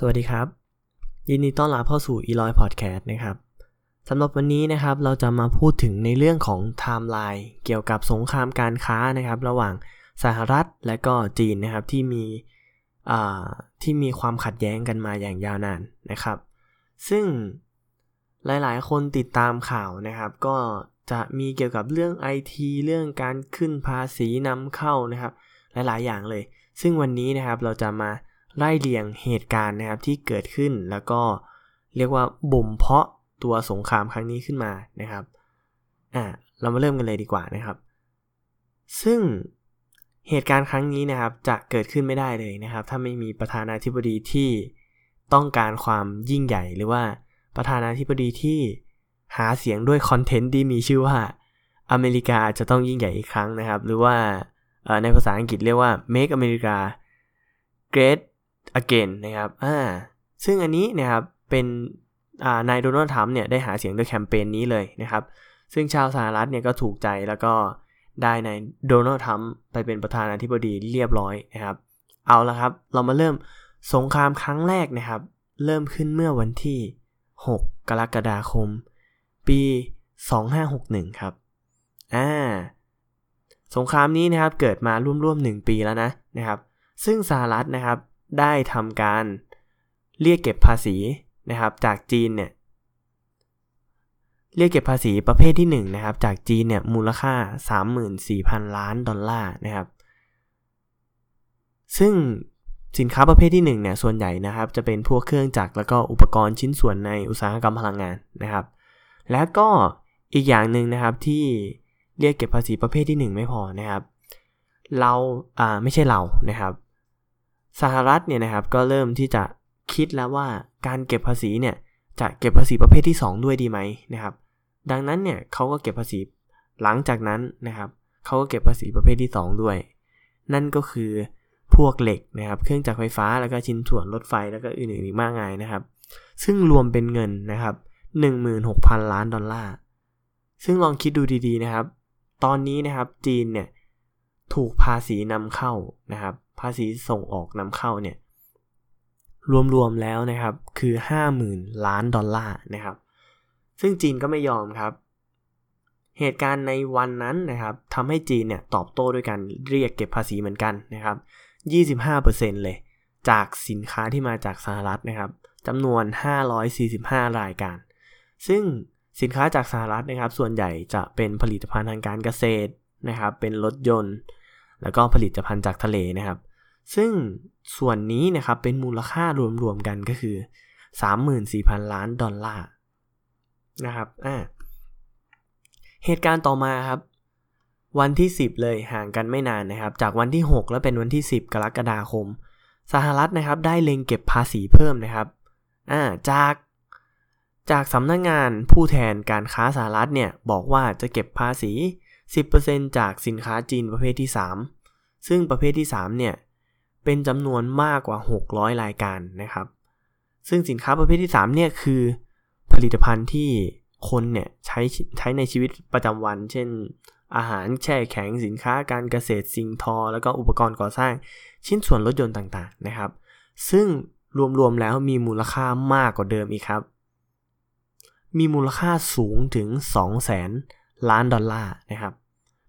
สวัสดีครับ ยินดีต้อนรับเข้าสู่ e l o y Podcast นะครับสำหรับวันนี้นะครับเราจะมาพูดถึงในเรื่องของไทม์ไลน์เกี่ยวกับสงครามการค้านะครับ ระหว่างสหรัฐและก็จีนนะครับที่มีที่มีความขัดแย้งกันมาอย่างยาวนานนะครับ ซึ่งหลายๆ คนติดตามข่าวนะครับ ก็จะมีเกี่ยวกับเรื่อง IT เรื่องการขึ้นภาษีนำเข้านะครับ หลายๆ อย่างเลย ซึ่งวันนี้นะครับเราจะมา ไล่เรียงเหตุการณ์นะครับที่เกิดขึ้นแล้วก็เรียกว่าบ่มเพาะตัวสงครามครั้งนี้ขึ้นมานะครับอ่าเรามาเริ่มกันเลยดีกว่านะครับ ซึ่งเหตุการณ์ครั้งนี้นะครับจะเกิดขึ้นไม่ได้เลยนะครับ ถ้าไม่มีประธานาธิบดีที่ต้องการความยิ่งใหญ่ หรือว่าประธานาธิบดีที่หาเสียงด้วยคอนเทนต์ที่มีชื่อว่าอเมริกาจะต้องยิ่งใหญ่อีกครั้งนะครับ หรือว่าในภาษาอังกฤษเรียกว่า make America great again นะครับอ่าซึ่งอันนี้นะครับเป็นนายโดนัลด์ทรัมป์เนี่ยได้หาเสียงด้วยแคมเปญนี้เลยนะครับ ซึ่งชาวสหรัฐเนี่ยก็ถูกใจแล้วก็ได้นายโดนัลด์ทรัมป์ไปเป็นประธานาธิบดีเรียบร้อยนะครับ เอาละครับ เรามาเริ่มสงครามครั้งแรกนะครับ เริ่มขึ้นเมื่อวันที่ 6 กรกฎาคม ปี 2561 ครับอ่าสงครามนี้นะครับเกิดมาร่วมๆ1ปีแล้วนะนะครับ ซึ่งสหรัฐนะครับ ได้ทำการเรียกเก็บภาษีนะครับ จากจีนเนี่ยเรียกเก็บภาษีประเภทที่1นะครับจากจีนเนี่ยมูลค่า 34,000 ล้านดอลลาร์นะครับ ซึ่งสินค้าประเภทที่1เนี่ยส่วนใหญ่นะครับจะเป็นพวกเครื่องจักรแล้วก็อุปกรณ์ชิ้นส่วนในอุตสาหกรรมพลังงานนะครับ และก็อีกอย่างหนึ่งนะครับที่เรียกเก็บภาษีประเภทที่ 1 ไม่พอนะครับ เราอ่าไม่ใช่เรานะครับ สหรัฐเนี่ยนะครับก็เริ่มที่จะคิดแล้วว่าการเก็บภาษีเนี่ยจะเก็บภาษีประเภทที่ 2 ด้วยดีไหมนะครับ ดังนั้นเนี่ยเขาก็เก็บภาษีหลังจากนั้นนะครับเขาก็เก็บภาษีประเภทที่ 2 ด้วย นั่นก็คือพวกเหล็กนะครับ เครื่องจักรไฟฟ้าแล้วก็ชิ้นส่วนรถไฟแล้วก็อื่นๆอีกมากมายนะครับ ซึ่งรวมเป็นเงินนะครับ 16,000 ล้านดอลลาร์ ซึ่งลองคิดดูดีๆนะครับ ตอนนี้นะครับจีนเนี่ยถูกภาษีนำเข้านะครับ ภาษีส่งออกนำเข้าเนี่ยรวมๆแล้วนะครับคือ 50,000 ล้านดอลลาร์นะครับ ซึ่งจีนก็ไม่ยอมครับ เหตุการณ์ในวันนั้นนะครับทำให้จีนเนี่ยตอบโต้ด้วยการเรียกเก็บภาษีเหมือนกันนะครับ 25%เลยจากสินค้าที่มาจากสหรัฐนะครับจำนวน 545 รายการ ซึ่งสินค้าจากสหรัฐนะครับ ส่วนใหญ่จะเป็นผลิตภัณฑ์ทางการเกษตรนะครับ เป็นรถยนต์ แล้วก็ผลิตภัณฑ์จากทะเลนะครับ ซึ่งส่วนนี้นะครับเป็นมูลค่ารวมๆกันก็คือ 34,000 ล้านดอลลาร์นะครับอ่าเหตุการณ์ต่อมาครับ วันที่ 10 เลยห่างกันไม่นานนะครับ จากวันที่ 6 แล้วเป็นวันที่ 10 กรกฎาคม สหรัฐนะครับได้เล็งเก็บภาษีเพิ่มนะครับอ่าจากจากสำนักงงานผู้แทนการค้าสหรัฐเนี่ยบอกว่าจะเก็บภาษี 10%จากสินค้าจีนประเภทที่ 3 ซึ่งประเภทที่ 3 เนี่ย เป็นจำนวนมากกว่า 600 รายการนะครับ ซึ่งสินค้าประเภทที่ 3 เนี่ยคือผลิตภัณฑ์ที่คนเนี่ยใช้ใช้ในชีวิตประจำวัน เช่น อาหารแช่แข็งสินค้าการเกษตรสิ่งทอ แล้วก็อุปกรณ์ก่อสร้างชิ้นส่วนรถยนต์ต่างๆนะครับ ซึ่งรวมๆแล้วมีมูลค่ามากกว่าเดิมอีกครับ มีมูลค่าสูงถึง 2 0 0แสนล้านดอลลาร์นะครับ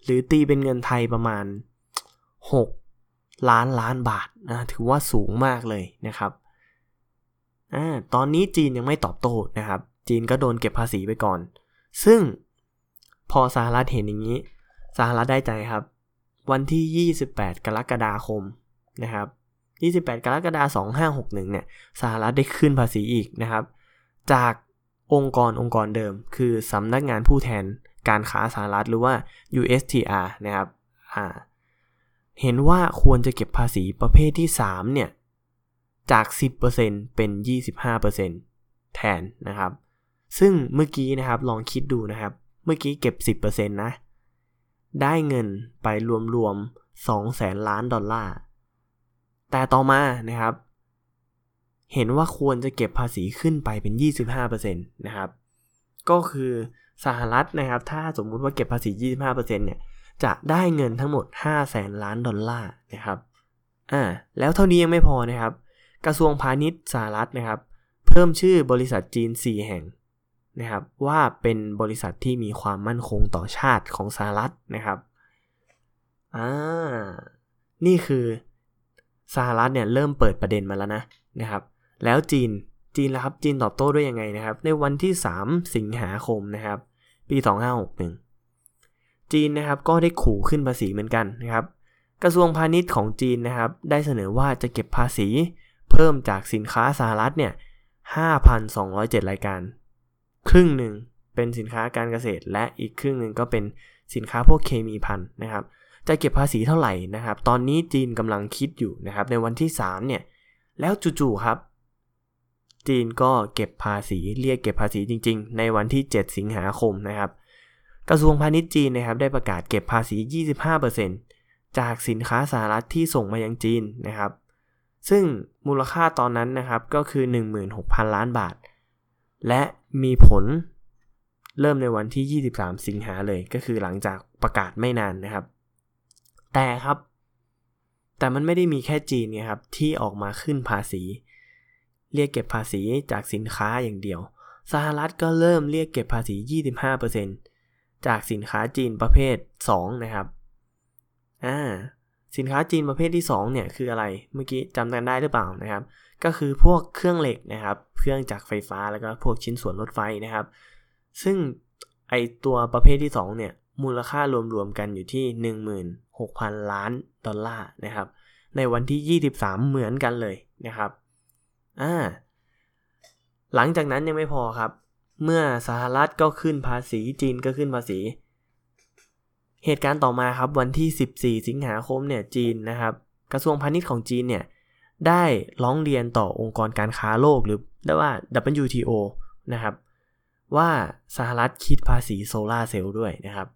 หรือตีเป็นเงินไทยประมาณ 6 ล้านล้านบาทนะถือว่าสูงมากเลยนะครับอตอนนี้จีนยังไม่ตอบโต้นะครับ จีนก็โดนเก็บภาษีไปก่อน ซึ่งพอสหรัฐเห็นอย่างนี้สหรัฐได้ใจครับ วันที่ 28 กรกฎาคมนะครับ 28 กรกฎาคม 2561 เนี่ยสหรัฐได้ขึ้นภาษีอีกนะครับ จากองค์กรองค์กรเดิม คือสำนักงานผู้แทนการค้าสหรัฐหรือว่า USTR นะครับ อ่า เห็นว่าควรจะเก็บภาษีประเภทที่ 3 เนี่ย จาก 10%เป็น 25%แทนนะครับ ซึ่งเมื่อกี้นะครับลองคิดดูนะครับ เมื่อกี้เก็บ 10%นะ ได้เงินไปรวมๆ2แสนล้านดอลลาร์ แต่ต่อมานะครับ เห็นว่าควรจะเก็บภาษีขึ้นไปเป็น 25%นะครับ ก็คือสหรัฐนะครับ ถ้าสมมุติว่าเก็บภาษี 25%เนี่ย จะได้เงินทั้งหมด 5 แสนล้านดอลลาร์นะครับอ่าแล้วเท่านี้ยังไม่พอนะครับ กระทรวงพาณิชย์สหรัฐนะครับ เพิ่มชื่อบริษัทจีน 4 แห่งนะครับ ว่าเป็นบริษัทที่มีความมั่นคงต่อชาติของสหรัฐนะครับอ่านี่คือสหรัฐเนี่ยเริ่มเปิดประเด็นมาแล้วนะนะครับ แล้วจีนจีนล้ครับจีนตอบโต้ด้วยยังไงนะครับ ในวันที่ 3 สิงหาคมนะครับ ปี 2561 จีนนะครับก็ได้ขู่ขึ้นภาษีเหมือนกันนะครับ กระทรวงพาณิชย์ของจีนนะครับ ได้เสนอว่าจะเก็บภาษีเพิ่มจากสินค้าสหรัฐเนี่ย 5,207 รายการ ครึ่งหนึ่งเป็นสินค้าการเกษตร และอีกครึ่งหนึ่งก็เป็นสินค้าพวกเคมีพันนะครับ จะเก็บภาษีเท่าไหร่นะครับ ตอนนี้จีนกำลังคิดอยู่นะครับ ในวันที่ 3 เนี่ย แล้วจู่ๆครับ จีนก็เก็บภาษีเรียกเก็บภาษีจริง ๆ ในวันที่ 7 สิงหาคมนะครับ กระทรวงพาณิชย์จีนนะครับได้ประกาศเก็บภาษี 25%จากสินค้าสหรัฐที่ส่งมายังจีนนะครับ ซึ่งมูลค่าตอนนั้นนะครับก็คือ 16,000 ล้านบาท และมีผลเริ่มในวันที่ 23 สิงหาเลยก็คือหลังจากประกาศไม่นานนะครับ แต่ครับ แต่มันไม่ได้มีแค่จีนไงครับที่ออกมาขึ้นภาษี เรียกเก็บภาษีจากสินค้าอย่างเดียว สหรัฐก็เริ่มเรียกเก็บภาษี 25% จากสินค้าจีนประเภท 2 นะครับอ่าสินค้าจีนประเภทที่ 2 เนี่ยคืออะไร เมื่อกี้จำกันได้หรือเปล่านะครับ ก็คือพวกเครื่องเหล็กนะครับ เครื่องจักรไฟฟ้าแล้วก็พวกชิ้นส่วนรถไฟนะครับ ซึ่งไอตัวประเภทที่ 2 เนี่ย มูลค่ารวมๆกันอยู่ที่ 16,000 ล้านดอลลาร์นะครับ ในวันที่ 23 เหมือนกันเลยนะครับ อ่า หลังจากนั้นยังไม่พอครับ เมื่อสหรัฐก็ขึ้นภาษีจีนก็ขึ้นภาษี เหตุการณ์ต่อมาครับวันที่ 14 สิงหาคมเนี่ยจีนนะครับ กระทรวงพาณิชย์ของจีนเนี่ยได้ร้องเรียนต่อองค์กรการค้าโลกหรือเรียกว่า WTO นะครับ ว่าสหรัฐคิดภาษีโซลาเซลล์ด้วยนะครับ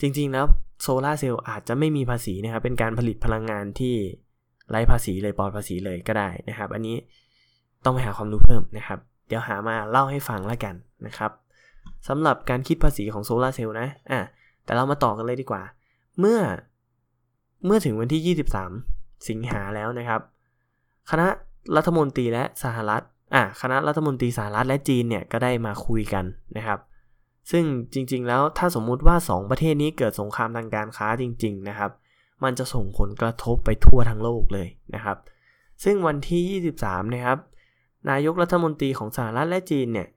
จริงๆแล้วโซลาเซลล์อาจจะไม่มีภาษีนะครับ เป็นการผลิตพลังงานที่ไร้ภาษีเลยปลอดภาษีเลยก็ได้นะครับ อันนี้ต้องไปหาความรู้เพิ่มนะครับ เดี๋ยวหามาเล่าให้ฟังแล้วกันนะครับสำหรับการคิดภาษีของโซลาเซลล์นะอะแต่เรามาต่อกันเลยดีกว่า เมื่อเมื่อถึงวันที่ 23 สิงหาแล้วนะครับ คณะรัฐมนตรีและสหรัฐอะคณะรัฐมนตรีสหรัฐและจีนเนี่ยก็ได้มาคุยกันนะครับ ซึ่งจริงๆแล้วถ้าสมมุติว่า 2 ประเทศนี้เกิดสงครามทางการค้าจริง ๆ นะครับ มันจะส่งผลกระทบไปทั่วทั้งโลกเลยนะครับ ซึ่งวันที่ 23 นะครับ นายกรัฐมนตรีของสหรัฐและจีนเนี่ย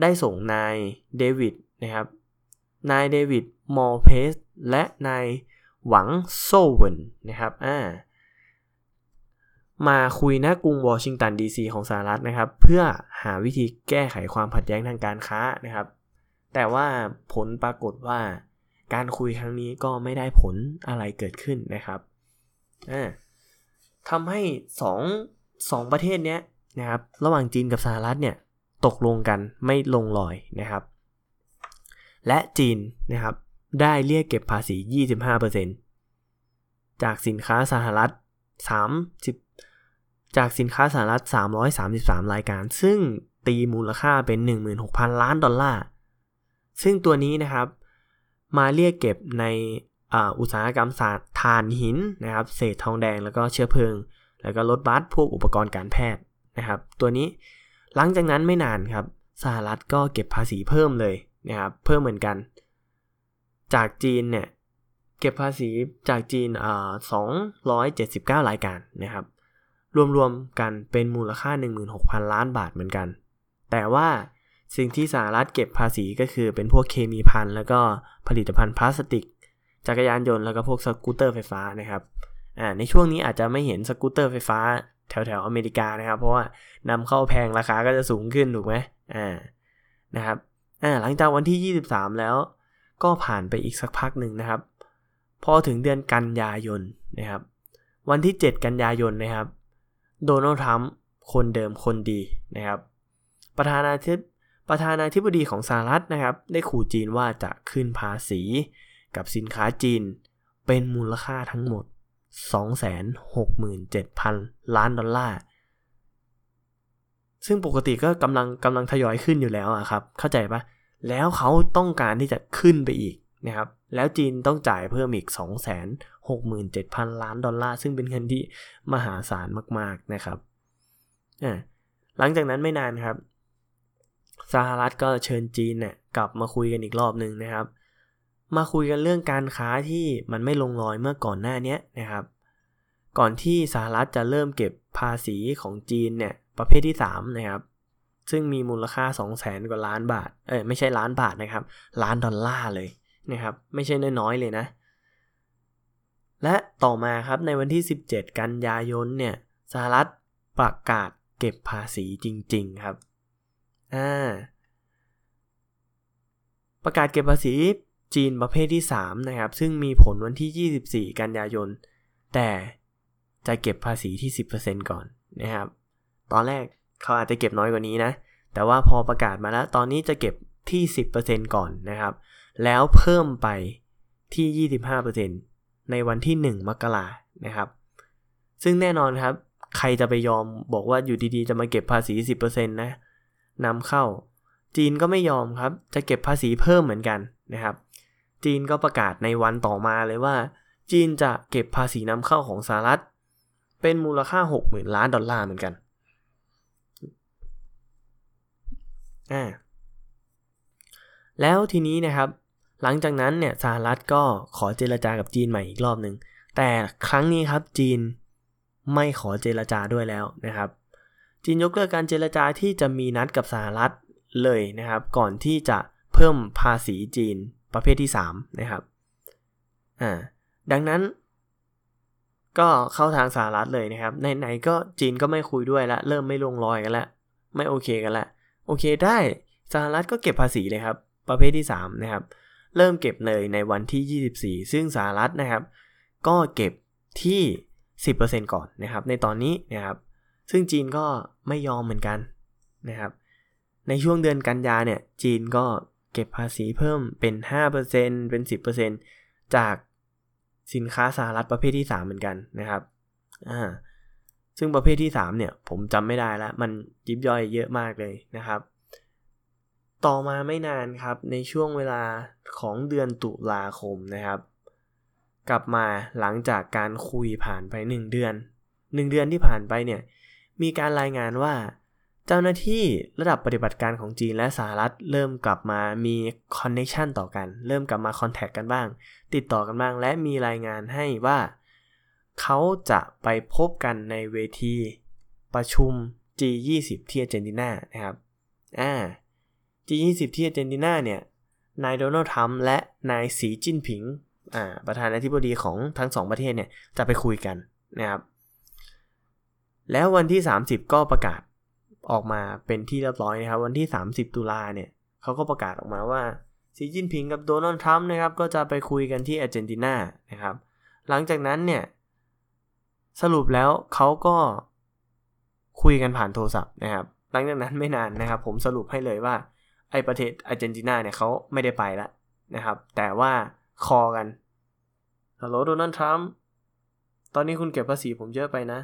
ได้ส่งนายเดวิดนะครับ นายเดวิดมอลเพสและนายหวังโซเวนนะครับอ่ามาคุยณกรุงวอชิงตันดีซีของสหรัฐนะครับ เพื่อหาวิธีแก้ไขความขัดแย้งทางการค้านะครับ แต่ว่าผลปรากฏว่าการคุยครั้งนี้ก็ไม่ได้ผลอะไรเกิดขึ้นนะครับทำให้สอง สองประเทศเนี้ยนะครับระหว่างจีนกับสหรัฐเนี่ยตกลงกันไม่ลงรอยนะครับ และจีนนะครับได้เรียกเก็บภาษี 25%จากสินค้าสหรัฐ 30 จากสินค้าสหรัฐ 333 รายการ ซึ่งตีมูลค่าเป็น 16,000 ล้านดอลลาร์ ซึ่งตัวนี้นะครับมาเรียกเก็บในอุตสาหกรรมสาถ่านหินนะครับ เศษทองแดงแล้วก็เชื้อเพลิง แล้วก็รถบัสพวกอุปกรณ์การแพทย์นะครับ ตัวนี้หลังจากนั้นไม่นานครับสหรัฐก็เก็บภาษีเพิ่มเลยนะครับเพิ่มเหมือนกัน จากจีนเนี่ยเก็บภาษีจากจีนอ่า279รายการนะครับ รวมๆกันเป็นมูลค่า 16,000 ล้านบาทเหมือนกัน แต่ว่าสิ่งที่สหรัฐเก็บภาษีก็คือเป็นพวกเคมีพันแล้วก็ผลิตภัณฑ์พลาสติก จักรยานยนต์แล้วก็พวกสกูตเตอร์ไฟฟ้านะครับ อ่าในช่วงนี้อาจจะไม่เห็นสกูตเตอร์ไฟฟ้าแถวแถวอเมริกานะครับ เพราะว่านำเข้าแพงราคาก็จะสูงขึ้นถูกไหมอ่านะครับอ่าหลังจากวันที่ 23 แล้ว ก็ผ่านไปอีกสักพักหนึ่งนะครับ พอถึงเดือนกันยายนนะครับ วันที่ 7 กันยายนนะครับโดนัลด์ทรัมป์คนเดิมคนดีนะครับ ประธานาธิบประธานาธิบดีของสหรัฐนะครับ ได้ขู่จีนว่าจะขึ้นภาษีกับสินค้าจีนเป็นมูลค่าทั้งหมด 267,000 ล้านดอลลาร์ ซึ่งปกติก็กำลังกำลังทยอยขึ้นอยู่แล้วอะครับ เข้าใจปะแล้วเขาต้องการที่จะขึ้นไปอีกนะครับ แล้วจีนต้องจ่ายเพิ่มอีก 267,000 ล้านดอลลาร์ ซึ่งเป็นเงินที่มหาศาลมากๆนะครับ หลังจากนั้นไม่นานครับสหรัฐก็เชิญจีนเนี่ยกลับมาคุยกันอีกรอบหนึ่งนะครับ มาคุยกันเรื่องการค้าที่มันไม่ลงรอยเมื่อก่อนหน้านี้นะครับ ก่อนที่สหรัฐจะเริ่มเก็บภาษีของจีนเนี่ยประเภทที่ 3 นะครับ ซึ่งมีมูลค่า 2 0 0แสนกว่าล้านบาท เอ้ยไม่ใช่ล้านบาทนะครับ ล้านดอลลาร์เลยนะครับ ไม่ใช่น้อยๆเลยนะ และต่อมาครับในวันที่ 17 กันยายนเนี่ยสหรัฐประกาศเก็บภาษีจริง ๆ ครับ อ่า ประกาศเก็บภาษี จีนประเภทที่ 3 นะครับ ซึ่งมีผลวันที่ 24 กันยายน แต่จะเก็บภาษีที่ 10%ก่อนนะครับ ตอนแรกเขาอาจจะเก็บน้อยกว่านี้นะ แต่ว่าพอประกาศมาแล้ว ตอนนี้จะเก็บที่ 10%ก่อนนะครับ แล้วเพิ่มไปที่ 25%ในวันที่ 1 มกรานะครับ ซึ่งแน่นอนครับ ใครจะไปยอมบอกว่าอยู่ดีๆ จะมาเก็บภาษี 10%นะนำเข้า จีนก็ไม่ยอมครับ จะเก็บภาษีเพิ่มเหมือนกันนะครับ จีนก็ประกาศในวันต่อมาเลยว่า จีนจะเก็บภาษีนำเข้าของสหรัฐ เป็นมูลค่า 60,000 ล้านดอลลาร์เหมือนกันอ่าแล้วทีนี้นะครับ หลังจากนั้นเนี่ยสหรัฐก็ขอเจรจากับจีนใหม่อีกรอบหนึ่งแต่ครั้งนี้ครับจีนไม่ขอเจรจาด้วยแล้วนะครับ จีนยกเลิกการเจรจาที่จะมีนัดกับสหรัฐ เลยนะครับ ก่อนที่จะเพิ่มภาษีจีนประเภทที่3นะครับอ่าดังนั้น ก็เข้าทางสหรัฐเลยนะครับไหนๆก็จีนก็ไม่คุยด้วยละเริ่มไม่ลงรอยกันละไม่โอเคกันละโอเคได้สหรัฐก็เก็บภาษีเลยครับ ประเภทที่3นะครับเริ่มเก็บเลยในวันที่ 24 ซึ่งสหรัฐนะครับ ก็เก็บที่ 10%ก่อนนะครับ ในตอนนี้นะครับ ซึ่งจีนก็ไม่ยอมเหมือนกันนะครับ ในช่วงเดือนกันยาเนี่ยจีนก็เก็บภาษีเพิ่มเป็น 5%เป็น 10%จากสินค้าสหรัฐประเภทที่ 3 เหมือนกันนะครับอ่าซึ่งประเภทที่ 3 เนี่ย ผมจำไม่ได้แล้ว มันยิบย่อยเยอะมากเลยนะครับ ต่อมาไม่นานครับในช่วงเวลาของเดือนตุลาคมนะครับ กลับมาหลังจากการคุยผ่านไป 1 เดือน 1 เดือนที่ผ่านไปเนี่ย มีการรายงานว่า เจ้าหน้าที่ระดับปฏิบัติการของจีนและสหรัฐ เริ่มกลับมามี connection ต่อกัน เริ่มกลับมา contact กันบ้าง ติดต่อกันบ้าง และมีรายงานให้ว่าเขาจะไปพบกันในเวทีประชุม G20 ที่อาร์เจนตินานะครับอ่า G20 ที่อาร์เจนตินาเนี่ยนายโดนัลด์ทรัมป์และนายสีจิ้นผิงอ่าประธานาธิบดีของทั้งสองประเทศเนี่ยจะไปคุยกันนะครับแล้ววันที่ 30 ก็ประกาศ ออกมาเป็นที่เรียบร้อยนะครับ วันที่ 30 ตุลาเนี่ยเขาก็ประกาศออกมาว่าสีจิ้นผิงกับโดนัลด์ทรัมป์นะครับ ก็จะไปคุยกันที่อาร์เจนตินานะครับ หลังจากนั้นเนี่ย สรุปแล้วเขาก็คุยกันผ่านโทรศัพท์นะครับ หลังจากนั้นไม่นานนะครับ ผมสรุปให้เลยว่าไอประเทศอาร์เจนตินาเนี่ยเขาไม่ได้ไปแล้วนะครับ แต่ว่าคอกันฮัลโหลโดนัลด์ทรัมป์ตอนนี้คุณเก็บภาษีผมเยอะไปนะ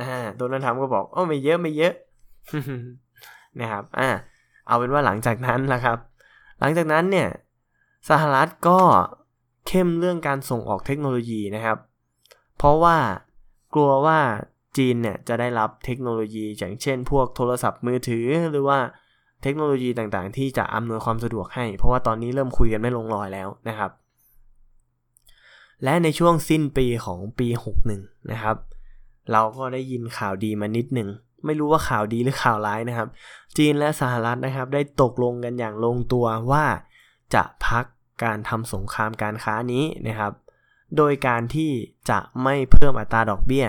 อ่าโดนัลด์ทรัมป์ก็บอกโอ้ไม่เยอะไม่เยอะ นะครับ อ่า เอาเป็นว่าหลังจากนั้นนะครับ หลังจากนั้นเนี่ยสหรัฐก็เข้มเรื่องการส่งออกเทคโนโลยีนะครับ เพราะว่ากลัวว่าจีนเนี่ยจะได้รับเทคโนโลยีอย่างเช่น พวกโทรศัพท์มือถือหรือว่าเทคโนโลยีต่างๆ ที่จะอำนวยความสะดวกให้ เพราะว่าตอนนี้เริ่มคุยกันไม่ลงรอยแล้วนะครับ และในช่วงสิ้นปีของปี 61 นะครับ เราก็ได้ยินข่าวดีมานิดหนึ่ง ไม่รู้ว่าข่าวดีหรือข่าวร้ายนะครับ จีนและสหรัฐนะครับ ได้ตกลงกันอย่างลงตัวว่าจะพักการทำสงครามการค้านี้นะครับ โดยการที่จะไม่เพิ่มอัตราดอกเบี้ย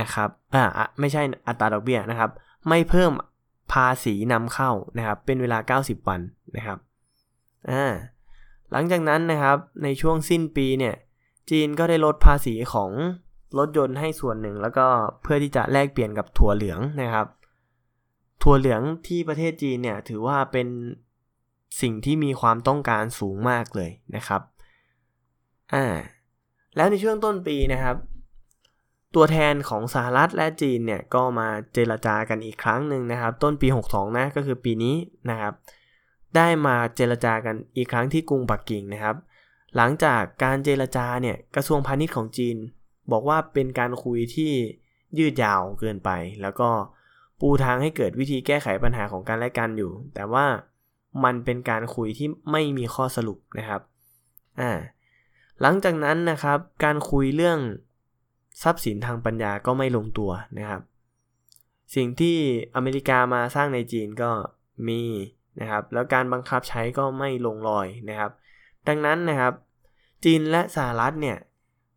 นะครับอ่าไม่ใช่อัตราดอกเบี้ยนะครับ ไม่เพิ่มภาษีนำเข้านะครับ เป็นเวลา 90 วันนะครับอ่าหลังจากนั้นนะครับในช่วงสิ้นปีเนี่ยจีนก็ได้ลดภาษีของ รถยนต์ให้ส่วนหนึ่ง แล้วก็เพื่อที่จะแลกเปลี่ยนกับถั่วเหลืองนะครับ ถั่วเหลืองที่ประเทศจีนเนี่ยถือว่าเป็นสิ่งที่มีความต้องการสูงมากเลยนะครับอ่าแล้วในช่วงต้นปีนะครับ ตัวแทนของสหรัฐและจีนเนี่ยก็มาเจรจากันอีกครั้งหนึ่งนะครับ ต้นปี 62 นะก็คือปีนี้นะครับ ได้มาเจรจากันอีกครั้งที่กรุงปักกิ่งนะครับ หลังจากการเจรจาเนี่ยกระทรวงพาณิชย์ของจีน บอกว่าเป็นการคุยที่ยืดยาวเกินไป แล้วก็ปูทางให้เกิดวิธีแก้ไขปัญหาของการและกันอยู่ แต่ว่ามันเป็นการคุยที่ไม่มีข้อสรุปนะครับอ่าหลังจากนั้นนะครับ การคุยเรื่องทรัพย์สินทางปัญญาก็ไม่ลงตัวนะครับ สิ่งที่อเมริกามาสร้างในจีนก็มีนะครับแล้วการบังคับใช้ก็ไม่ลงรอยนะครับ ดังนั้นนะครับ จีนและสหรัฐเนี่ย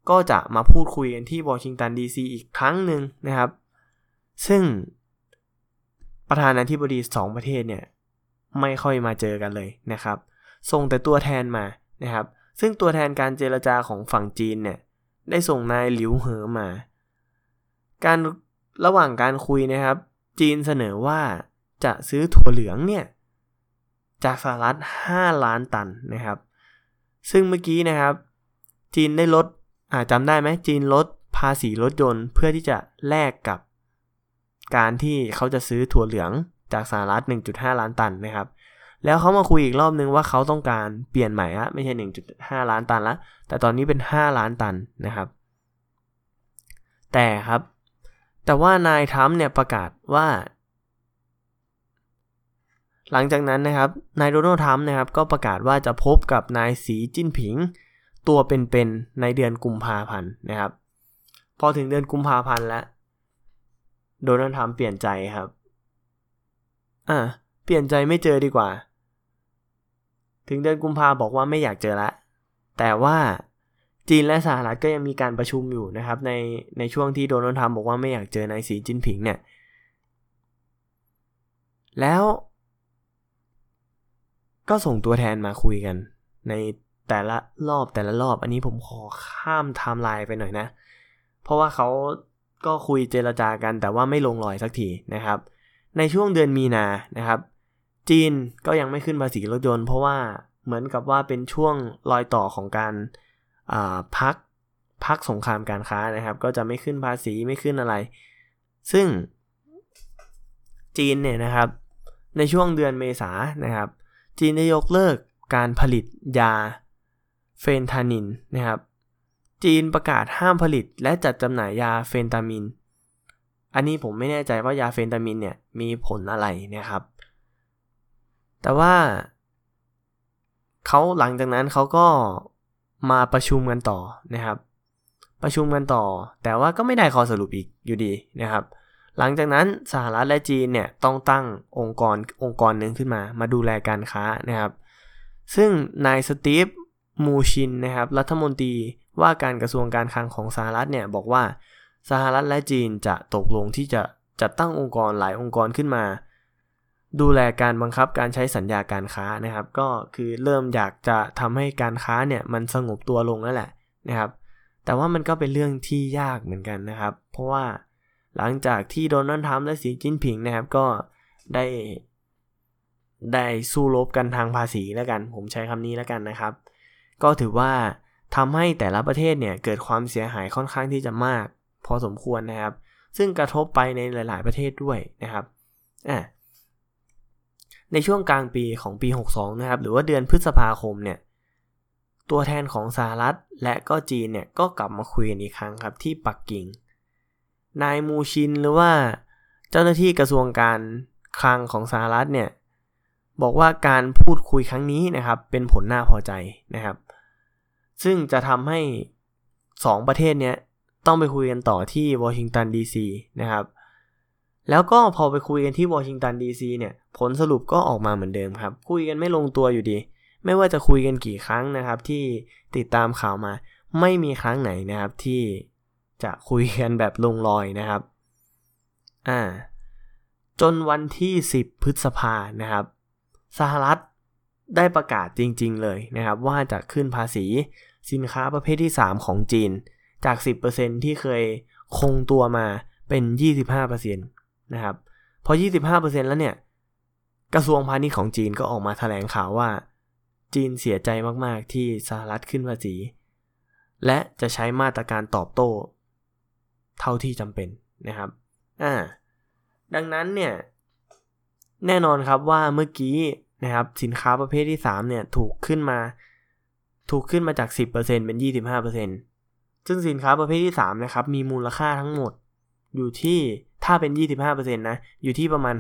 ก็จะมาพูดคุยกันที่วอชิงตันดีซีอีกครั้งหนึ่งนะครับ ซึ่งประธานาธิบดีสองประเทศเนี่ยไม่ค่อยมาเจอกันเลยนะครับ ส่งแต่ตัวแทนมานะครับ ซึ่งตัวแทนการเจรจาของฝั่งจีนเนี่ยได้ส่งนายหลิวเหอมา การระหว่างการคุยนะครับ จีนเสนอว่าจะซื้อถั่วเหลืองเนี่ยจากสหรัฐ 5 ล้านตันนะครับ ซึ่งเมื่อกี้นะครับ จีนได้ลด อาจำได้ไหมจีนลดภาษีรถยนต์เพื่อที่จะแลกกับ การที่เขาจะซื้อถั่วเหลืองจากสหรัฐ 1.5 ล้านตันนะครับ แล้วเขามาคุยอีกรอบนึงว่าเขาต้องการเปลี่ยนใหม่ละไม่ใช่ 1.5 ล้านตันละแต่ตอนนี้เป็น 5 ล้านตันนะครับ แต่ครับ แต่ว่านายทรัมป์เนี่ยประกาศว่า หลังจากนั้นนะครับนายโดนัลด์ทรัมป์นะครับก็ประกาศว่าจะพบกับนายสีจิ้นผิง ตัวเป็นๆในเดือนกุมภาพันธ์นะครับ พอถึงเดือนกุมภาพันธ์แล้วโดนัลด์ทรัมป์เปลี่ยนใจครับ อ่าเปลี่ยนใจไม่เจอดีกว่า ถึงเดือนกุมภาบอกว่าไม่อยากเจอละ แต่ว่าจีนและสหรัฐก็ยังมีการประชุมอยู่นะครับ ในในช่วงที่โดนัลด์ทรัมป์บอกว่าไม่อยากเจอนายสีจิ้นผิงเนี่ย แล้วก็ส่งตัวแทนมาคุยกันใน แต่ละรอบแต่ละรอบอันนี้ผมขอข้ามไทม์ไลน์ไปหน่อยนะ เพราะว่าเขาก็คุยเจรจากันแต่ว่าไม่ลงรอยสักทีนะครับ ในช่วงเดือนมีนานะครับ จีนก็ยังไม่ขึ้นภาษีรถยนต์เพราะว่าเหมือนกับว่าเป็นช่วงรอยต่อของการพักพักสงครามการค้านะครับ ก็จะไม่ขึ้นภาษีไม่ขึ้นอะไร ซึ่งจีนเนี่ยนะครับ ในช่วงเดือนเมษานะครับ จีนได้ยกเลิกการผลิตยา เฟนทานินนะครับ จีนประกาศห้ามผลิตและจัดจำหน่ายยาเฟนตามิน อันนี้ผมไม่แน่ใจว่ายาเฟนตามินเนี่ยมีผลอะไรนะครับ แต่ว่าเขาหลังจากนั้นเขาก็มาประชุมกันต่อนะครับ ประชุมกันต่อ แต่ว่าก็ไม่ได้ข้อสรุปอีกอยู่ดีนะครับ หลังจากนั้นสหรัฐและจีนเนี่ยต้องตั้งองค์กรองค์กรหนึ่งขึ้นมา มาดูแลการค้านะครับ ซึ่งนายสตีฟ มูชินนะครับรัฐมนตรีว่าการกระทรวงการคลังของสหรัฐเนี่ยบอกว่าสหรัฐและจีนจะตกลงที่จะจัดตั้งองค์กรหลายองค์กรขึ้นมา ดูแลการบังคับการใช้สัญญาการค้านะครับ ก็คือเริ่มอยากจะทำให้การค้าเนี่ยมันสงบตัวลงแล้วแหละนะครับ แต่ว่ามันก็เป็นเรื่องที่ยากเหมือนกันนะครับ เพราะว่าหลังจากที่โดนัลด์ทรัมป์และสีจิ้นผิงนะครับก็ได้ได้สู้รบกันทางภาษีแล้วกัน ผมใช้คำนี้แล้วกันนะครับ ก็ถือว่าทำให้แต่ละประเทศเนี่ยเกิดความเสียหายค่อนข้างที่จะมาก พอสมควรนะครับ ซึ่งกระทบไปในหลาย ๆ ประเทศด้วยนะครับอ่ในช่วงกลางปีของปี 62 นะครับ หรือว่าเดือนพฤษภาคมเนี่ย ตัวแทนของสหรัฐและก็จีนเนี่ยก็กลับมาคุยกันอีกครั้งครับที่ปักกิ่ง นายมูชินหรือว่าเจ้าหน้าที่กระทรวงการคลังของสหรัฐเนี่ยบอกว่าการพูดคุยครั้งนี้นะครับเป็นผลน่าพอใจนะครับ ซึ่งจะทำให้ 2 ประเทศเนี้ยต้องไปคุยกันต่อที่วอชิงตันดีซีนะครับ แล้วก็พอไปคุยกันที่วอชิงตันดีซีเนี่ย ผลสรุปก็ออกมาเหมือนเดิมครับ คุยกันไม่ลงตัวอยู่ดี ไม่ว่าจะคุยกันกี่ครั้งนะครับ ที่ติดตามข่าวมา ไม่มีครั้งไหนนะครับที่จะคุยกันแบบลงรอยนะครับ อ่า จนวันที่ 10 พฤษภานะครับ สหรัฐ ได้ประกาศจริง ๆ เลยนะครับ ว่าจะขึ้นภาษีสินค้าประเภทที่ 3 ของจีน จาก 10%ที่เคยคงตัวมาเป็น 25%นะครับพอ 25%แล้วเนี่ย กระทรวงพาณิชย์ของจีนก็ออกมาแถลงข่าวว่า จีนเสียใจมากๆที่สหรัฐขึ้นภาษี และจะใช้มาตรการตอบโต้ เท่าที่จำเป็นนะครับอ่าดังนั้นเนี่ย แน่นอนครับว่าเมื่อกี้ นะครับสินค้าประเภทที่ 3 เนี่ยถูกขึ้นมา ถูกขึ้นมาจาก 10%เป็น 25%ซึ่งสินค้าประเภทที่ 3 นะครับ มีมูลค่าทั้งหมด อยู่ที่ถ้าเป็น 25%นะอยู่ที่ประมาณ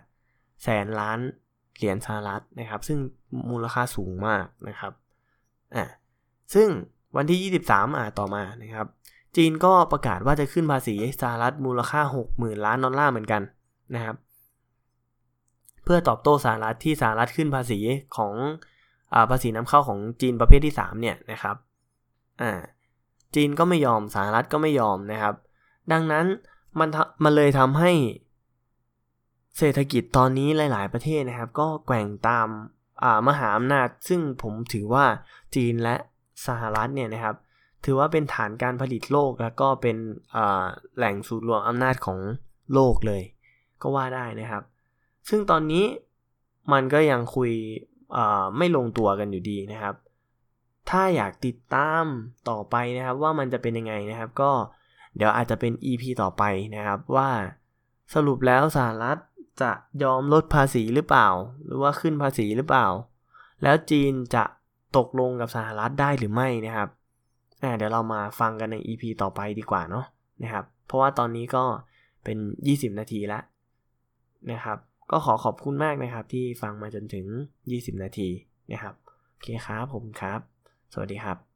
5 แสนล้านเหรียญสหรัฐนะครับ ซึ่งมูลค่าสูงมากนะครับอ่าซึ่งวันที่ 23 อ่าต่อมานะครับ จีนก็ประกาศว่าจะขึ้นภาษีสหรัฐมูลค่า 60,000 ล้านดอลลาร์เหมือนกันนะครับ เพื่อตอบโต้สหรัฐที่สหรัฐขึ้นภาษีของอภาษีนำเข้าของจีนประเภทที่ 3 เนี่ยนะครับอ่าจีนก็ไม่ยอมสหรัฐก็ไม่ยอมนะครับ ดังนั้นมันมันเลยทำให้เศรษฐกิจตอนนี้หลาย ๆ ประเทศนะครับ ก็แกว่งตามมหาอำนาจ ซึ่งผมถือว่าจีนและสหรัฐเนี่ยนะครับ ถือว่าเป็นฐานการผลิตโลกแล้วก็เป็นแหล่งสูตรรวมอำนาจของโลกเลย ก็ว่าได้นะครับ ซึ่งตอนนี้มันก็ยังคุยไม่ลงตัวกันอยู่ดีนะครับ ถ้าอยากติดตามต่อไปนะครับว่ามันจะเป็นยังไงนะครับ ก็เดี๋ยวอาจจะเป็น EP ต่อไปนะครับว่าสรุปแล้วสหรัฐจะยอมลดภาษีหรือเปล่า หรือว่าขึ้นภาษีหรือเปล่า แล้วจีนจะตกลงกับสหรัฐได้หรือไม่นะครับเดี๋ยวเรามาฟังกันใน EP ต่อไปดีกว่าเนาะนะครับ เพราะว่าตอนนี้ก็เป็น 20 นาทีแล้วนะครับ ก็ขอขอบคุณมากนะครับ ที่ฟังมาจนถึง 20 นาทีนะครับ โอเคครับผมครับ สวัสดีครับ